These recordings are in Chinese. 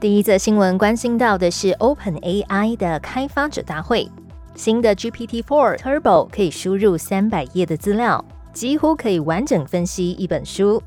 第一则新闻关心到的是 Open AI 的开发者大会。新的 GPT-4 Turbo 可以输入三百页的资料，几乎可以完整分析一本书。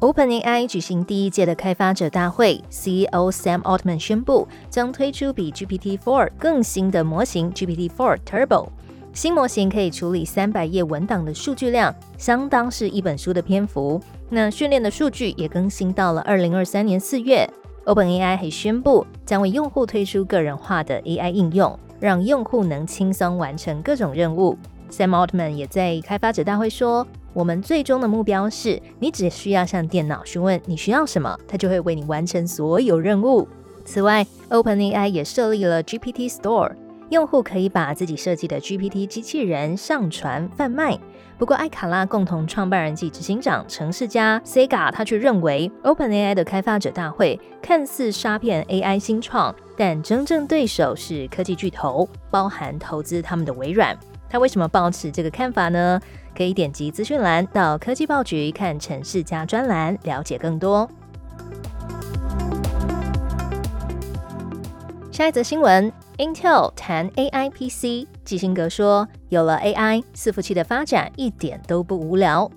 Open AI 举行第一届的开发者大会，CEO Sam Altman 宣布将推出比 GPT-4 更新的模型 GPT-4 Turbo。新模型可以处理三百页文档的数据量，相当是一本书的篇幅。那训练的数据也更新到了二零二三年四月。OpenAI 还宣布将为用户推出个人化的 AI 应用，让用户能轻松完成各种任务。Sam Altman 也在开发者大会说：“我们最终的目标是，你只需要向电脑询问你需要什么，它就会为你完成所有任务。”此外，OpenAI 也设立了 GPT Store，用户可以把自己设计的 GPT 机器人上传贩卖。不过，艾卡拉共同创办人及执行长程世嘉 Sega 他却认为，OpenAI 的开发者大会看似杀遍 AI 新创，但真正对手是科技巨头，包含投资他们的微软。他为什么抱持这个看法呢？可以点击资讯栏到科技报局看程世嘉专栏，了解更多。下一则新闻：Intel 谈 AI PC。基辛格说：“有了 AI，伺服器的发展一点都不无聊。”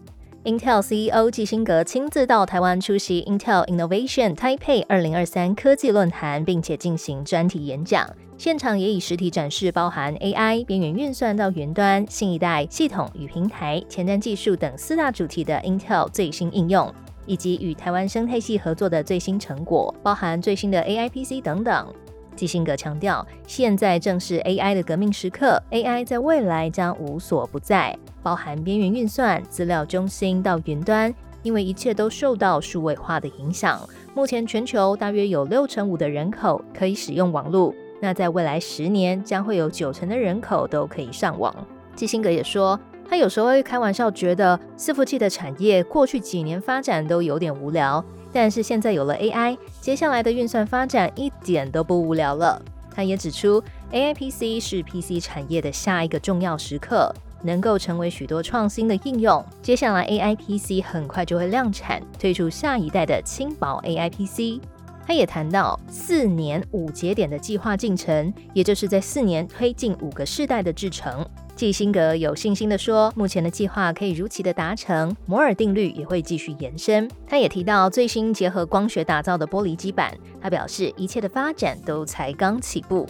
Intel CEO 基辛格亲自到台湾出席 Intel Innovation Taipei 二零二三科技论坛，并且进行专题演讲。现场也以实体展示包含 AI、边缘运算到云端、新一代系统与平台、前瞻技术等四大主题的 Intel 最新应用，以及与台湾生态系合作的最新成果，包含最新的 AI PC 等等。基辛格强调，现在正是 AI 的革命时刻，AI 在未来将无所不在，包含边缘运算、资料中心到云端，因为一切都受到数位化的影响。目前全球大约有六成五的人口可以使用网络，那在未来十年将会有九成的人口都可以上网。基辛格也说，他有时候会开玩笑，觉得伺服器的产业过去几年发展都有点无聊。但是现在有了 AI，接下来的运算发展一点都不无聊了。他也指出，AI PC 是 PC 产业的下一个重要时刻，能够成为许多创新的应用。接下来 AI PC 很快就会量产，推出下一代的轻薄 AI PC。他也谈到四年五节点的计划进程，也就是在四年推进五个世代的制程。基辛格有信心地说，目前的计划可以如期的达成，摩尔定律也会继续延伸。他也提到最新结合光学打造的玻璃基板，他表示一切的发展都才刚起步。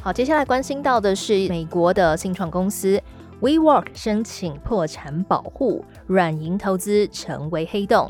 好，接下来关心到的是美国的新创公司 WeWork 申请破产保护，软银投资成为黑洞。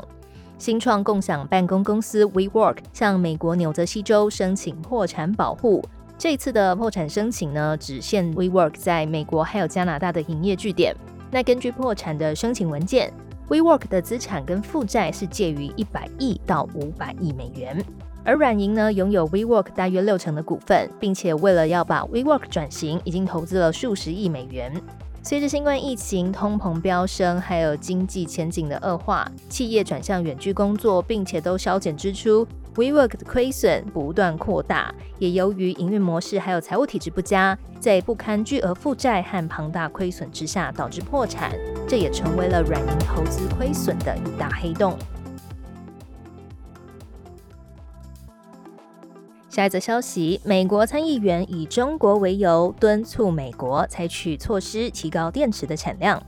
新创共享办公公司 WeWork 向美国纽泽西州申请破产保护。这次的破产申请呢，只限 WeWork 在美国还有加拿大的营业据点。那根据破产的申请文件，WeWork 的资产跟负债是介于一百亿到五百亿美元。而软银呢，拥有 WeWork 大约六成的股份，并且为了要把 WeWork 转型，已经投资了数十亿美元。随着新冠疫情、通膨飙升，还有经济前景的恶化，企业转向远距工作，并且都削减支出。WeWork 的亏损不断扩大，也由于营运模式还有财务体制不佳，在不堪巨额负债和庞大亏损之下导致破产，这也成为了软银投资亏损的一大黑洞。下一则消息，美国参议员以中国为由，敦促美国采取措施提高电池的产量。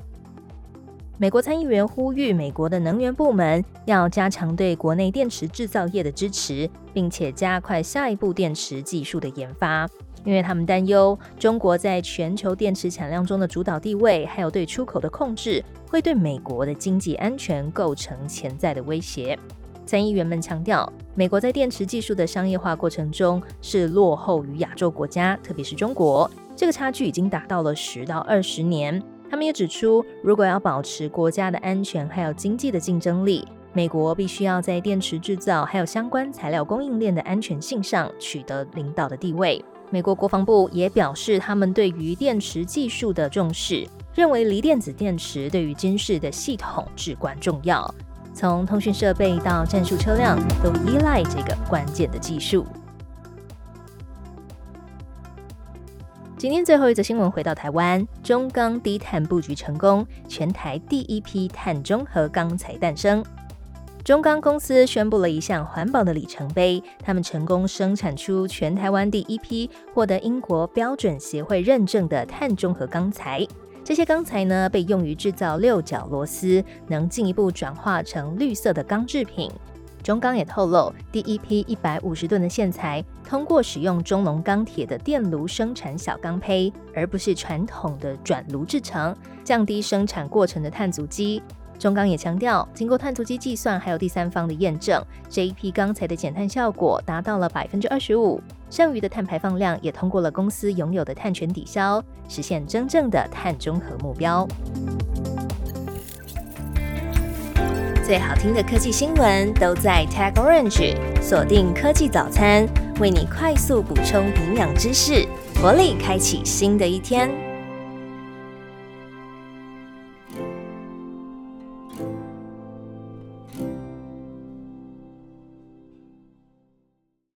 美国参议员呼吁美国的能源部门要加强对国内电池制造业的支持，并且加快下一步电池技术的研发，因为他们担忧中国在全球电池产量中的主导地位，还有对出口的控制，会对美国的经济安全构成潜在的威胁。参议员们强调，美国在电池技术的商业化过程中是落后于亚洲国家，特别是中国，这个差距已经达到了十到二十年。他们也指出，如果要保持国家的安全还有经济的竞争力，美国必须要在电池制造还有相关材料供应链的安全性上取得领导的地位。美国国防部也表示，他们对于电池技术的重视，认为锂电子电池对于军事的系统至关重要，从通讯设备到战术车辆都依赖这个关键的技术。今天最后一则新闻，回到台湾，中钢低碳布局成功，全台第一批碳中和钢材诞生。中钢公司宣布了一项环保的里程碑，他们成功生产出全台湾第一批获得英国标准协会认证的碳中和钢材。这些钢材呢，被用于制造六角螺丝，能进一步转化成绿色的钢制品。中钢也透露，第一批一百五十吨的线材通过使用中龙钢铁的电炉生产小钢坯，而不是传统的转炉制成，降低生产过程的碳足迹。中钢也强调，经过碳足迹计算，还有第三方的验证，这一批钢材的减碳效果达到了百分之二十五，剩余的碳排放量也通过了公司拥有的碳权抵消，实现真正的碳中和目标。最好听的科技新闻都在 Tag Orange，锁定科技早餐，为你快速补充营养知识，活力开启新的一天。